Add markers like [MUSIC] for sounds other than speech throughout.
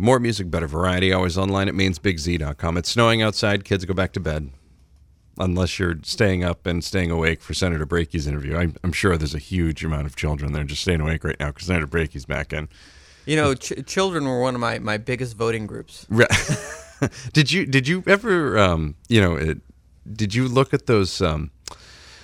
More music, better variety. Always online at mainsbigz.com. It's snowing outside. Kids go back to bed. Unless you're staying up and staying awake for Senator Brakey's interview. I'm, I'm sure there's a huge amount of children that are just staying awake right now because Senator Brakey's back in. You know, ch- children were one of my, my biggest voting groups. [LAUGHS] did you did you ever um, you know it, did you look at those um,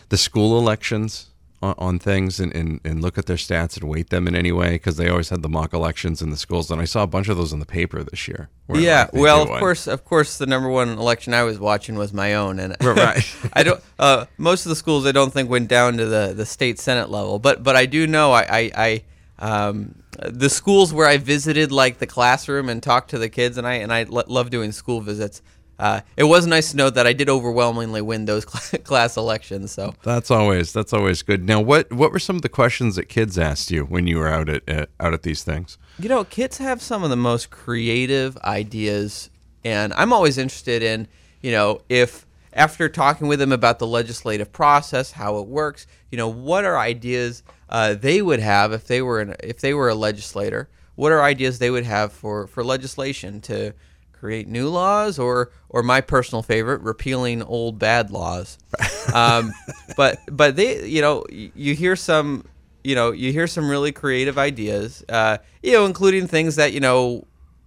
the school elections on, on things and, and, and look at their stats and weight them in any way because they always had the mock elections in the schools and I saw a bunch of those in the paper this year. Yeah, like, well, of one. course, of course, the number one election I was watching was my own, and Right. [LAUGHS] I don't. Uh, most of the schools I don't think went down to the, the state senate level, but but I do know I I, I um, the schools where I visited like the classroom and talked to the kids, and I and I lo- love doing school visits. Uh, it was nice to know that I did overwhelmingly win those [LAUGHS] class elections. So That's always that's always good. Now, what what were some of the questions that kids asked you when you were out at, at out at these things? You know, kids have some of the most creative ideas, and I'm always interested in, you know, if after talking with them about the legislative process, how it works, you know, what are ideas uh, they would have if they were an, if they were a legislator? What are ideas they would have for for legislation to create new laws, or or my personal favorite, repealing old bad laws? Um, [LAUGHS] but but they, you know, you hear some you know, you hear some really creative ideas, uh, you know, including things that, you know,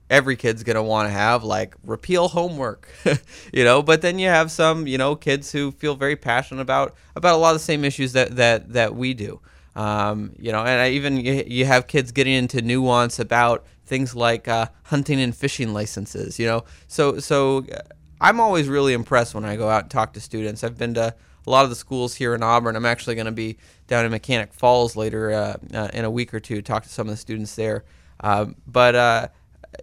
every kid's going to want to have, like repeal homework, [LAUGHS] you know, but then you have some, you know, kids who feel very passionate about, about a lot of the same issues that, that, that we do. Um, you know, and I even, you, you have kids getting into nuance about things like uh, hunting and fishing licenses, you know, so, so uh, I'm always really impressed when I go out and talk to students. I've been to a lot of the schools here in Auburn. I'm actually going to be down in Mechanic Falls later uh, uh, in a week or two to talk to some of the students there. Um, but uh,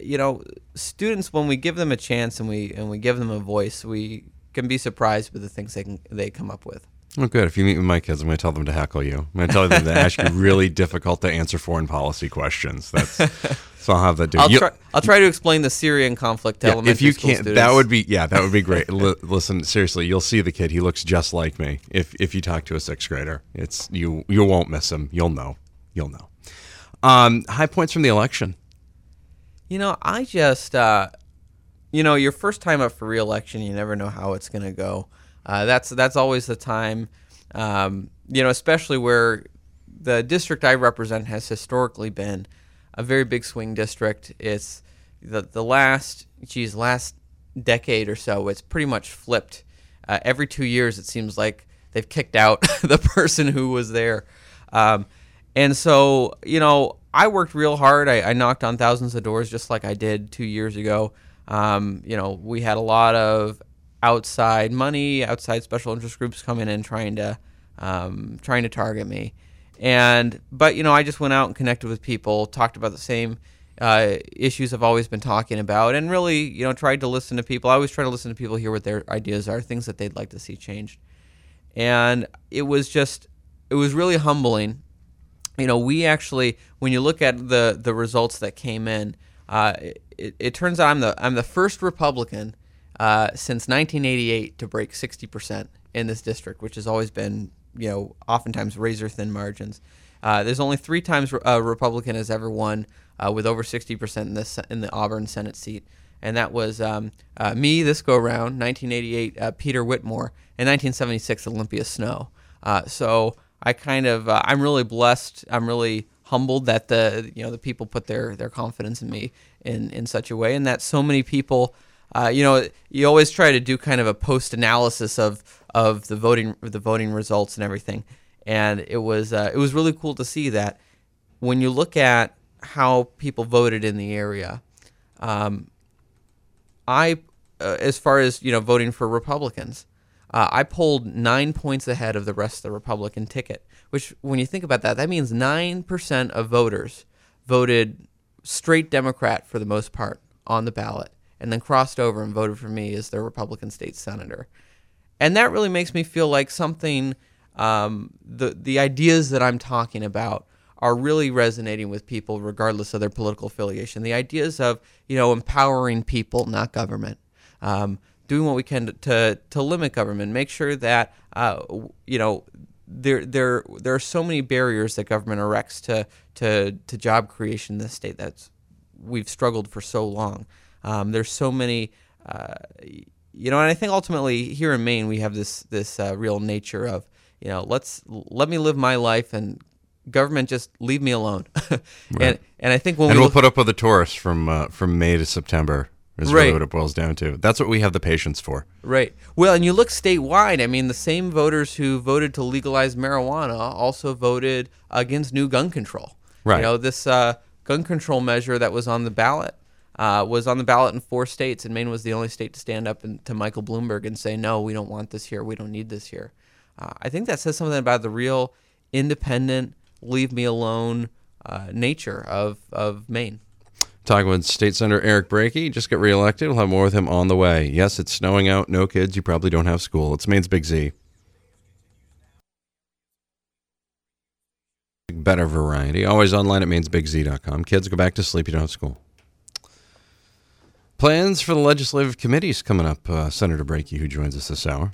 you know, students when we give them a chance and we and we give them a voice, we can be surprised with the things they can they come up with. Oh, good. If you meet with my kids, I'm going to tell them to heckle you. I'm going to tell them to ask you really [LAUGHS] difficult to answer foreign policy questions. That's so I'll have that do. I'll You- try. I'll try to explain the Syrian conflict to Yeah, elementary if you can't, students. that would be yeah, that would be great. [LAUGHS] Li- listen, seriously, you'll see the kid. He looks just like me. If if you talk to a sixth grader, it's you you won't miss him. You'll know. You'll know. Um, high points from the election. You know, I just, uh, you know, your first time up for reelection, you never know how it's going to go. Uh, that's that's always the time, um, you know, especially where the district I represent has historically been a very big swing district. It's the the last, geez, last decade or so, it's pretty much flipped. Uh, every two years, it seems like they've kicked out [LAUGHS] the person who was there. Um, and so, you know, I worked real hard. I, I knocked on thousands of doors just like I did two years ago. Um, you know, we had a lot of outside money, outside special interest groups coming in trying to um, trying to target me. And but you know, I just went out and connected with people, talked about the same uh, issues I've always been talking about, and really, you know, tried to listen to people. I always try to listen to people, hear what their ideas are, things that they'd like to see changed. And it was just, it was really humbling you know, we actually, when you look at the the results that came in, uh, it, it turns out I'm the I'm the first Republican uh, since 1988 to break 60 percent in this district, which has always been, you know, oftentimes razor thin margins. Uh, there's only three times a Republican has ever won uh, with over 60 percent in this in the Auburn Senate seat, and that was um, uh, me this go round, 1988, uh, Peter Whitmore, and 1976 Olympia Snowe. Uh, so I kind of uh, I'm really blessed. I'm really humbled that the you know the people put their their confidence in me in in such a way, and that so many people. Uh, you know, you always try to do kind of a post analysis of of the voting the voting results and everything, and it was uh, it was really cool to see that when you look at how people voted in the area, um, I, uh, as far as you know, voting for Republicans, uh, I pulled nine points ahead of the rest of the Republican ticket. Which, when you think about that, that means nine percent of voters voted straight Democrat for the most part on the ballot, and then crossed over and voted for me as their Republican state senator. And that really makes me feel like something, um, the, the ideas that I'm talking about are really resonating with people regardless of their political affiliation. The ideas of, you know, empowering people, not government. Um, doing what we can to, to, to limit government, make sure that, uh, you know, there, there, there are so many barriers that government erects to, to, to job creation in this state that's we've struggled for so long. Um, there's so many, uh, you know, and I think ultimately here in Maine we have this this uh, real nature of, you know, let's let me live my life and government just leave me alone. [LAUGHS] and and I think when and we we'll look- put up with the tourists from uh, from May to September. Is Right. really what it boils down to. That's what we have the patience for. Right. Well, and you look statewide. I mean, the same voters who voted to legalize marijuana also voted against new gun control. Right. You know, this uh, gun control measure that was on the ballot uh, was on the ballot in four states, and Maine was the only state to stand up and, to Michael Bloomberg and say, "No, we don't want this here. We don't need this here." Uh, I think that says something about the real independent, leave me alone uh, nature of of Maine. Talking with State Senator Eric Brakey, just got reelected. We'll have more with him on the way. Yes, it's snowing out. No kids. You probably don't have school. It's Maine's Big Z. Better variety. Always online at mainsbigz.com. Kids go back to sleep. You don't have school. Plans for the legislative committees coming up. Uh, Senator Brakey, who joins us this hour.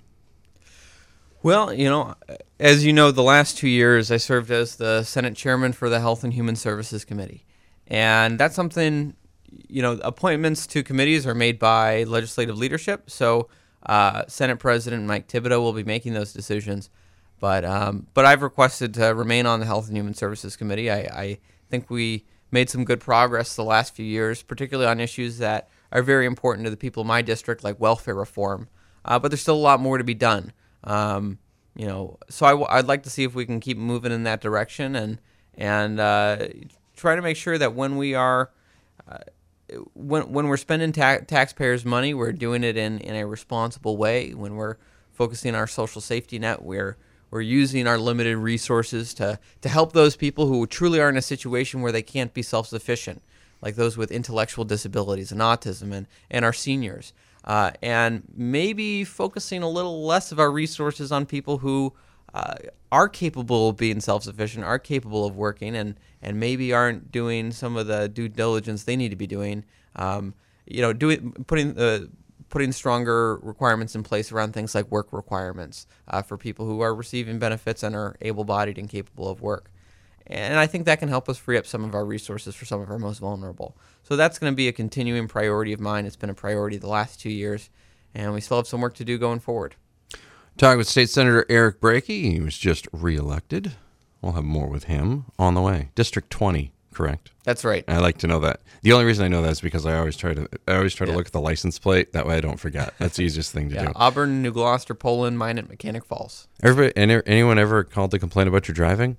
Well, you know, as you know, the last two years I served as the Senate chairman for the Health and Human Services Committee. And that's something, you know, appointments to committees are made by legislative leadership. So uh, Senate President Mike Thibodeau will be making those decisions. But, um, but I've requested to remain on the Health and Human Services Committee. I, I think we made some good progress the last few years, particularly on issues that are very important to the people in my district, like welfare reform. Uh, but there's still a lot more to be done. Um, you know, so I, would like to see if we can keep moving in that direction and and uh, try to make sure that when we are uh, when when we're spending ta- taxpayers' money, we're doing it in, in a responsible way. When we're focusing our social safety net, we're we're using our limited resources to to help those people who truly are in a situation where they can't be self sufficient, like those with intellectual disabilities and autism, and and our seniors. Uh, and maybe focusing a little less of our resources on people who uh, are capable of being self-sufficient, are capable of working, and and maybe aren't doing some of the due diligence they need to be doing. Um, you know, doing putting the putting stronger requirements in place around things like work requirements uh, for people who are receiving benefits and are able-bodied and capable of work. And I think that can help us free up some of our resources for some of our most vulnerable. So that's going to be a continuing priority of mine. It's been a priority the last two years, and we still have some work to do going forward. Talking with State Senator Eric Brakey. He was just reelected. We'll have more with him on the way. District 20, correct? That's right. I like to know that. The only reason I know that is because I always try to I always try to look at the license plate. That way I don't forget. That's the easiest thing to Yeah, do. Auburn, New Gloucester, Poland, Minot Mechanic Falls. Everybody, any, anyone ever called to complain about your driving?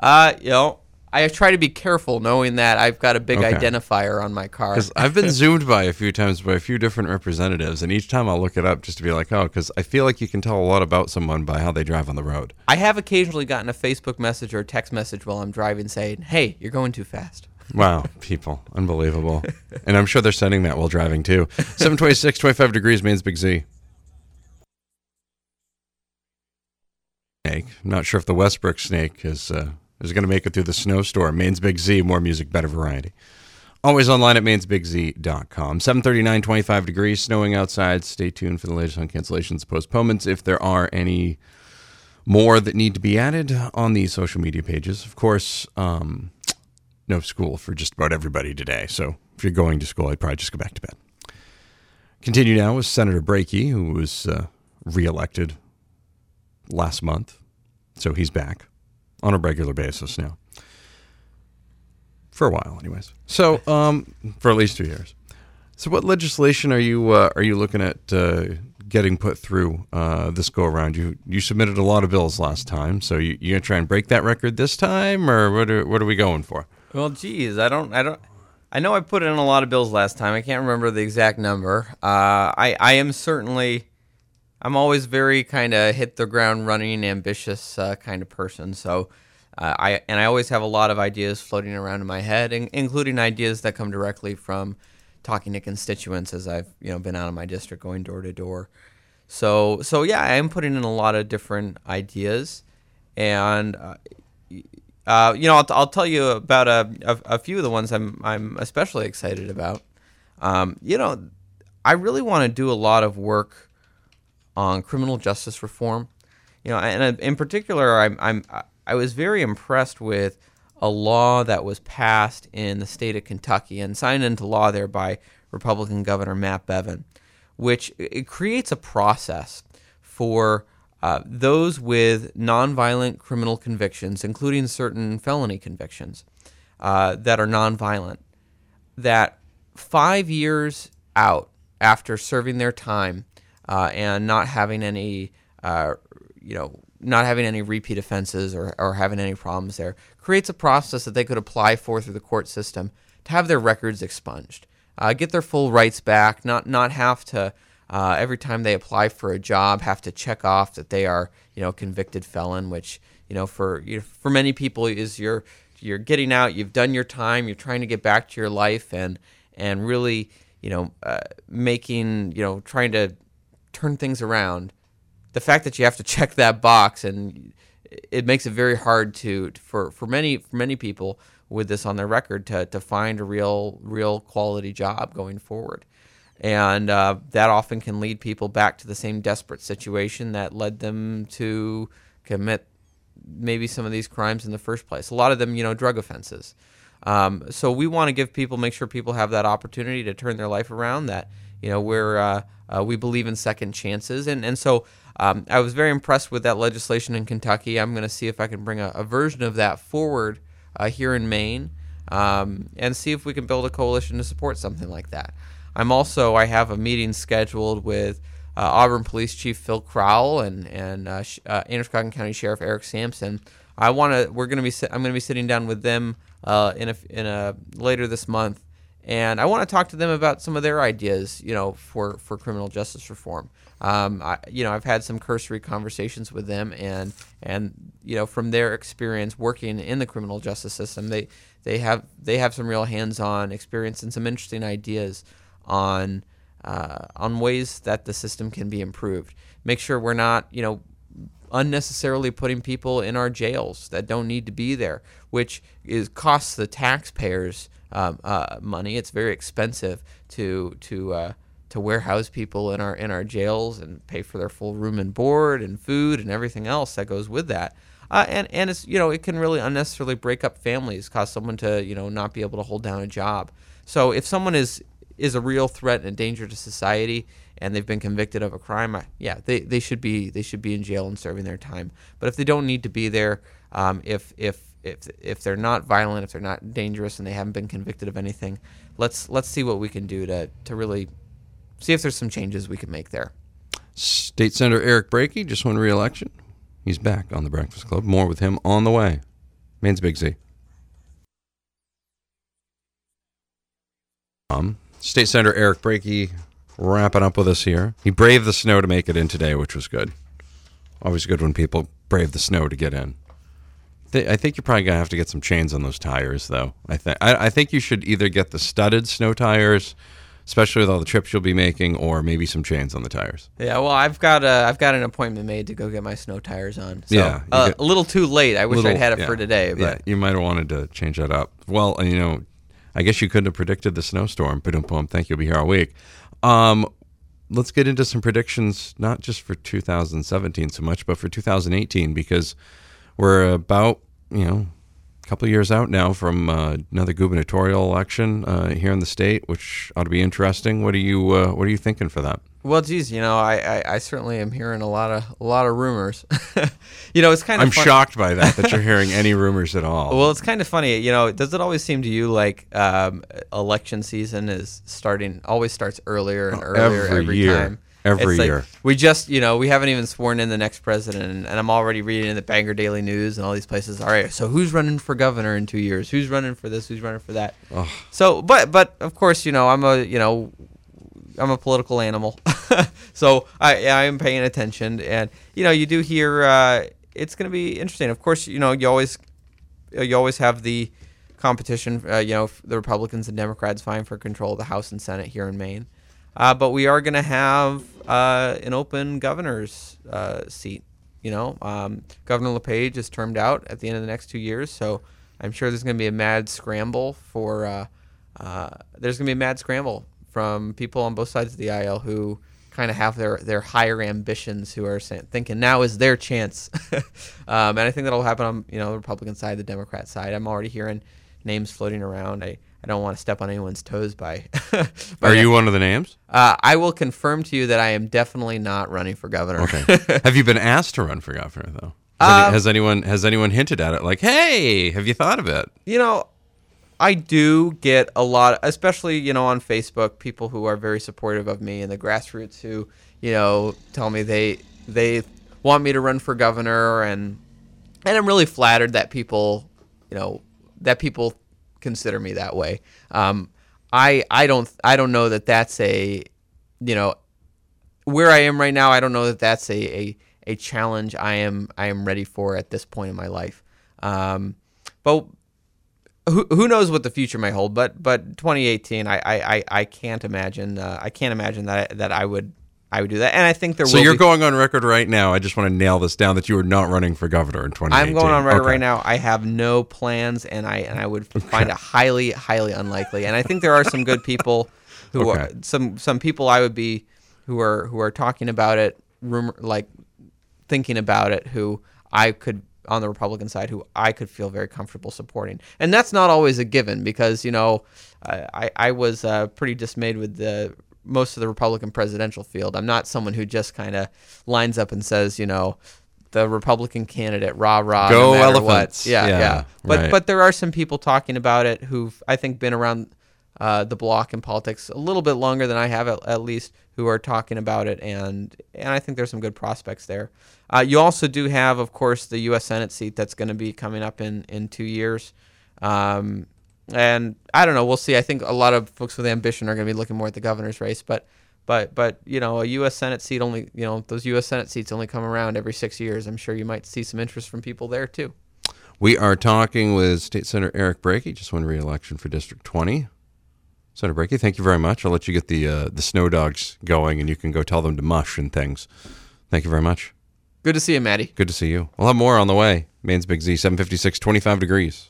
Uh, you know, I try to be careful knowing that I've got a big Okay. identifier on my car. Because I've been zoomed by a few times by a few different representatives, and each time I'll look it up just to be like, oh, because I feel like you can tell a lot about someone by how they drive on the road. I have occasionally gotten a Facebook message or a text message while I'm driving saying, "Hey, you're going too fast." [LAUGHS] Wow, people, unbelievable. and I'm sure they're sending that while driving too. 726, 25 degrees means Big Z. Snake. Not sure if the Westbrook snake is uh, is going to make it through the snowstorm. Maine's Big Z, more music, better variety. Always online at mainsbigz.com. 739, 25 degrees, snowing outside. Stay tuned for the latest on cancellations, postponements. If there are any more that need to be added on the social media pages, of course, um, no school for just about everybody today. So if you're going to school, I'd probably just go back to bed. Continue now with Senator Brakey, who was uh, reelected last month. So he's back on a regular basis now. For a while, anyways. So, um, for at least two years. So, what legislation are you uh, are you looking at uh, getting put through uh, this go around? You you submitted a lot of bills last time, so you you gonna try and break that record this time, or what are what are we going for? Well, geez, I don't, I don't, I know I put in a lot of bills last time. I can't remember the exact number. Uh, I, I am certainly, I'm always very kind of hit the ground running, ambitious uh, kind of person. So uh, I and I always have a lot of ideas floating around in my head, in, including ideas that come directly from talking to constituents as I've you know been out of my district, going door to door. So so yeah, I am putting in a lot of different ideas, and uh, uh, you know I'll, I'll tell you about a, a, a, few of the ones I'm I'm especially excited about. Um, you know, I really want to do a lot of work on criminal justice reform. You know, and in particular, I'm I'm I was very impressed with a law that was passed in the state of Kentucky and signed into law there by Republican Governor Matt Bevin, which it creates a process for uh, those with nonviolent criminal convictions, including certain felony convictions uh, that are nonviolent, that five years out after serving their time uh, and not having any, uh, you know, not having any repeat offenses or, or having any problems there, creates a process that they could apply for through the court system to have their records expunged, uh, get their full rights back, not not have to uh, every time they apply for a job have to check off that they are you know convicted felon, which you know for you know, for many people is you're you're getting out, you've done your time, you're trying to get back to your life and and really you know uh, making you know trying to turn things around the fact that you have to [LAUGHS] check that box and it makes it very hard to for for many for many people with this on their record to to find a real real quality job going forward. And uh, that often can lead people back to the same desperate situation that led them to commit maybe some of these crimes in the first place. A lot of them you know drug offenses. Um, so we want to give people make sure people have that opportunity to turn their life around that you know where uh, uh, we believe in second chances and and so um, I was very impressed with that legislation in Kentucky. I'm going to see if I can bring a, a version of that forward uh, here in Maine um, and see if we can build a coalition to support something like that. I'm also I have a meeting scheduled with uh, Auburn Police Chief Phil Crowell and and uh, uh, Androscoggin County Sheriff Eric Samson. I want to we're going to be I'm going to be sitting down with them uh, in a in a later this month, and I want to talk to them about some of their ideas, you know, for for criminal justice reform. Um, I, you know, I've had some cursory conversations with them, and and you know, from their experience working in the criminal justice system, they they have they have some real hands-on experience and some interesting ideas on uh, on ways that the system can be improved. Make sure we're not, you know, unnecessarily putting people in our jails that don't need to be there, which is costs the taxpayers um, uh, money. It's very expensive to to uh, to warehouse people in our in our jails and pay for their full room and board and food and everything else that goes with that. Uh, and and it's you know it can really unnecessarily break up families, cause someone to you know not be able to hold down a job. So if someone is is a real threat and danger to society and they've been convicted of a crime, yeah, they, they should be they should be in jail and serving their time. But if they don't need to be there, um, if if if if they're not violent, if they're not dangerous, and they haven't been convicted of anything, let's let's see what we can do to to really see if there's some changes we can make there. State Senator Eric Brakey just won re-election. He's back on the Breakfast Club. More with him on the way. Maine's Big Z. Um, State Senator Eric Brakey wrapping up with us here. He braved the snow to make it in today, which was good. Always good when people brave the snow to get in. I think you're probably gonna have to get some chains on those tires, though. I think I, I think you should either get the studded snow tires especially with all the trips you'll be making, or maybe some chains on the tires. Yeah, well, I've got a I've got an appointment made to go get my snow tires on. So, yeah, uh, a little too late. I wish little, I'd had it yeah, for today. But. Yeah, you might have wanted to change that up. Well, you know, I guess you couldn't have predicted the snowstorm. Boom. Thank you. You'll be here all week. Um, let's get into some predictions, not just for 2017 so much, but for 2018, because we're about you know couple years out now from uh, another gubernatorial election uh, here in the state, which ought to be interesting. What are you uh, What are you thinking for that? Well, geez, you know, I, I, I, certainly am hearing a lot of a lot of rumors. [LAUGHS] you know, it's kind of. I'm fun- shocked by that that you're [LAUGHS] hearing any rumors at all. Well, it's kind of funny. You know, does it always seem to you like um, election season is starting always starts earlier and earlier every, every year. time? Every like year. We just, you know, we haven't even sworn in the next president, and, and, I'm already reading in the Bangor Daily News and all these places. All right, so who's running for governor in two years? Who's running for this? Who's running for that? Oh. So, but but of course, you know, I'm a you know, I'm a political animal, [LAUGHS] so I I am paying attention, and you know, you do hear uh, it's going to be interesting. Of course, you know, you always uh, you always have the competition. Uh, you know, the Republicans and Democrats vying for control of the House and Senate here in Maine. Uh, but we are going to have uh, an open governor's uh, seat. You know, um, Governor LePage is termed out at the end of the next two years, so I'm sure there's going to be a mad scramble for. Uh, uh, there's going to be a mad scramble from people on both sides of the aisle who kind of have their, their higher ambitions, who are saying, thinking now is their chance. [LAUGHS] um, and I think that'll happen on you know the Republican side, the Democrat side. I'm already hearing names floating around. I, I don't want to step on anyone's toes by. [LAUGHS] Are you one of the names? Uh, I will confirm to you that I am definitely not running for governor. Okay. [LAUGHS] have you been asked to run for governor though? Has, any, Um, has anyone has anyone hinted at it? Like, hey, have you thought of it? you know, I do get a lot, especially you know on Facebook, people who are very supportive of me and the grassroots who you know tell me they they want me to run for governor, and and I'm really flattered that people you know that people consider me that way. Um, I I don't I don't know that that's a you know where I am right now. I don't know that that's a a, a challenge I am I am ready for at this point in my life. Um, but who, who knows what the future may hold? But but 2018, I I, I, can't imagine uh, I can't imagine that that I would I would do that. And I think there So will you're be, going on record right now. I just want to nail this down that you are not running for governor in 2018. I'm going on record Okay. right now. I have no plans, and I and I would find it highly highly unlikely. And I think there are some good people [LAUGHS] who are some some people I would be who are who are talking about it, rumor like thinking about it, who I could on the Republican side, who I could feel very comfortable supporting. And that's not always a given because you know I I, I was uh, pretty dismayed with the most of the Republican presidential field. I'm not someone who just kind of lines up and says, you know, the Republican candidate, rah rah, Go no elephants. Yeah, Yeah, yeah. But right. but there are some people talking about it who've I think been around uh, the block in politics a little bit longer than I have at, at least, who are talking about it, and and I think there's some good prospects there. Uh, you also do have, of course, the U.S. Senate seat that's going to be coming up in in two years. Um, and I don't know. We'll see. I think a lot of folks with ambition are going to be looking more at the governor's race, but but but you know, a U.S. Senate seat only you know those U.S. Senate seats only come around every six years. I'm sure you might see some interest from people there too. We are talking with State Senator Eric Brakey, just won re-election for District 20. Senator Brakey, thank you very much. I'll let you get the uh, the snow dogs going, and you can go tell them to mush and things. Thank you very much. Good to see you, Maddie. Good to see you. We'll have more on the way. Maine's Big Z, 756, 25 degrees.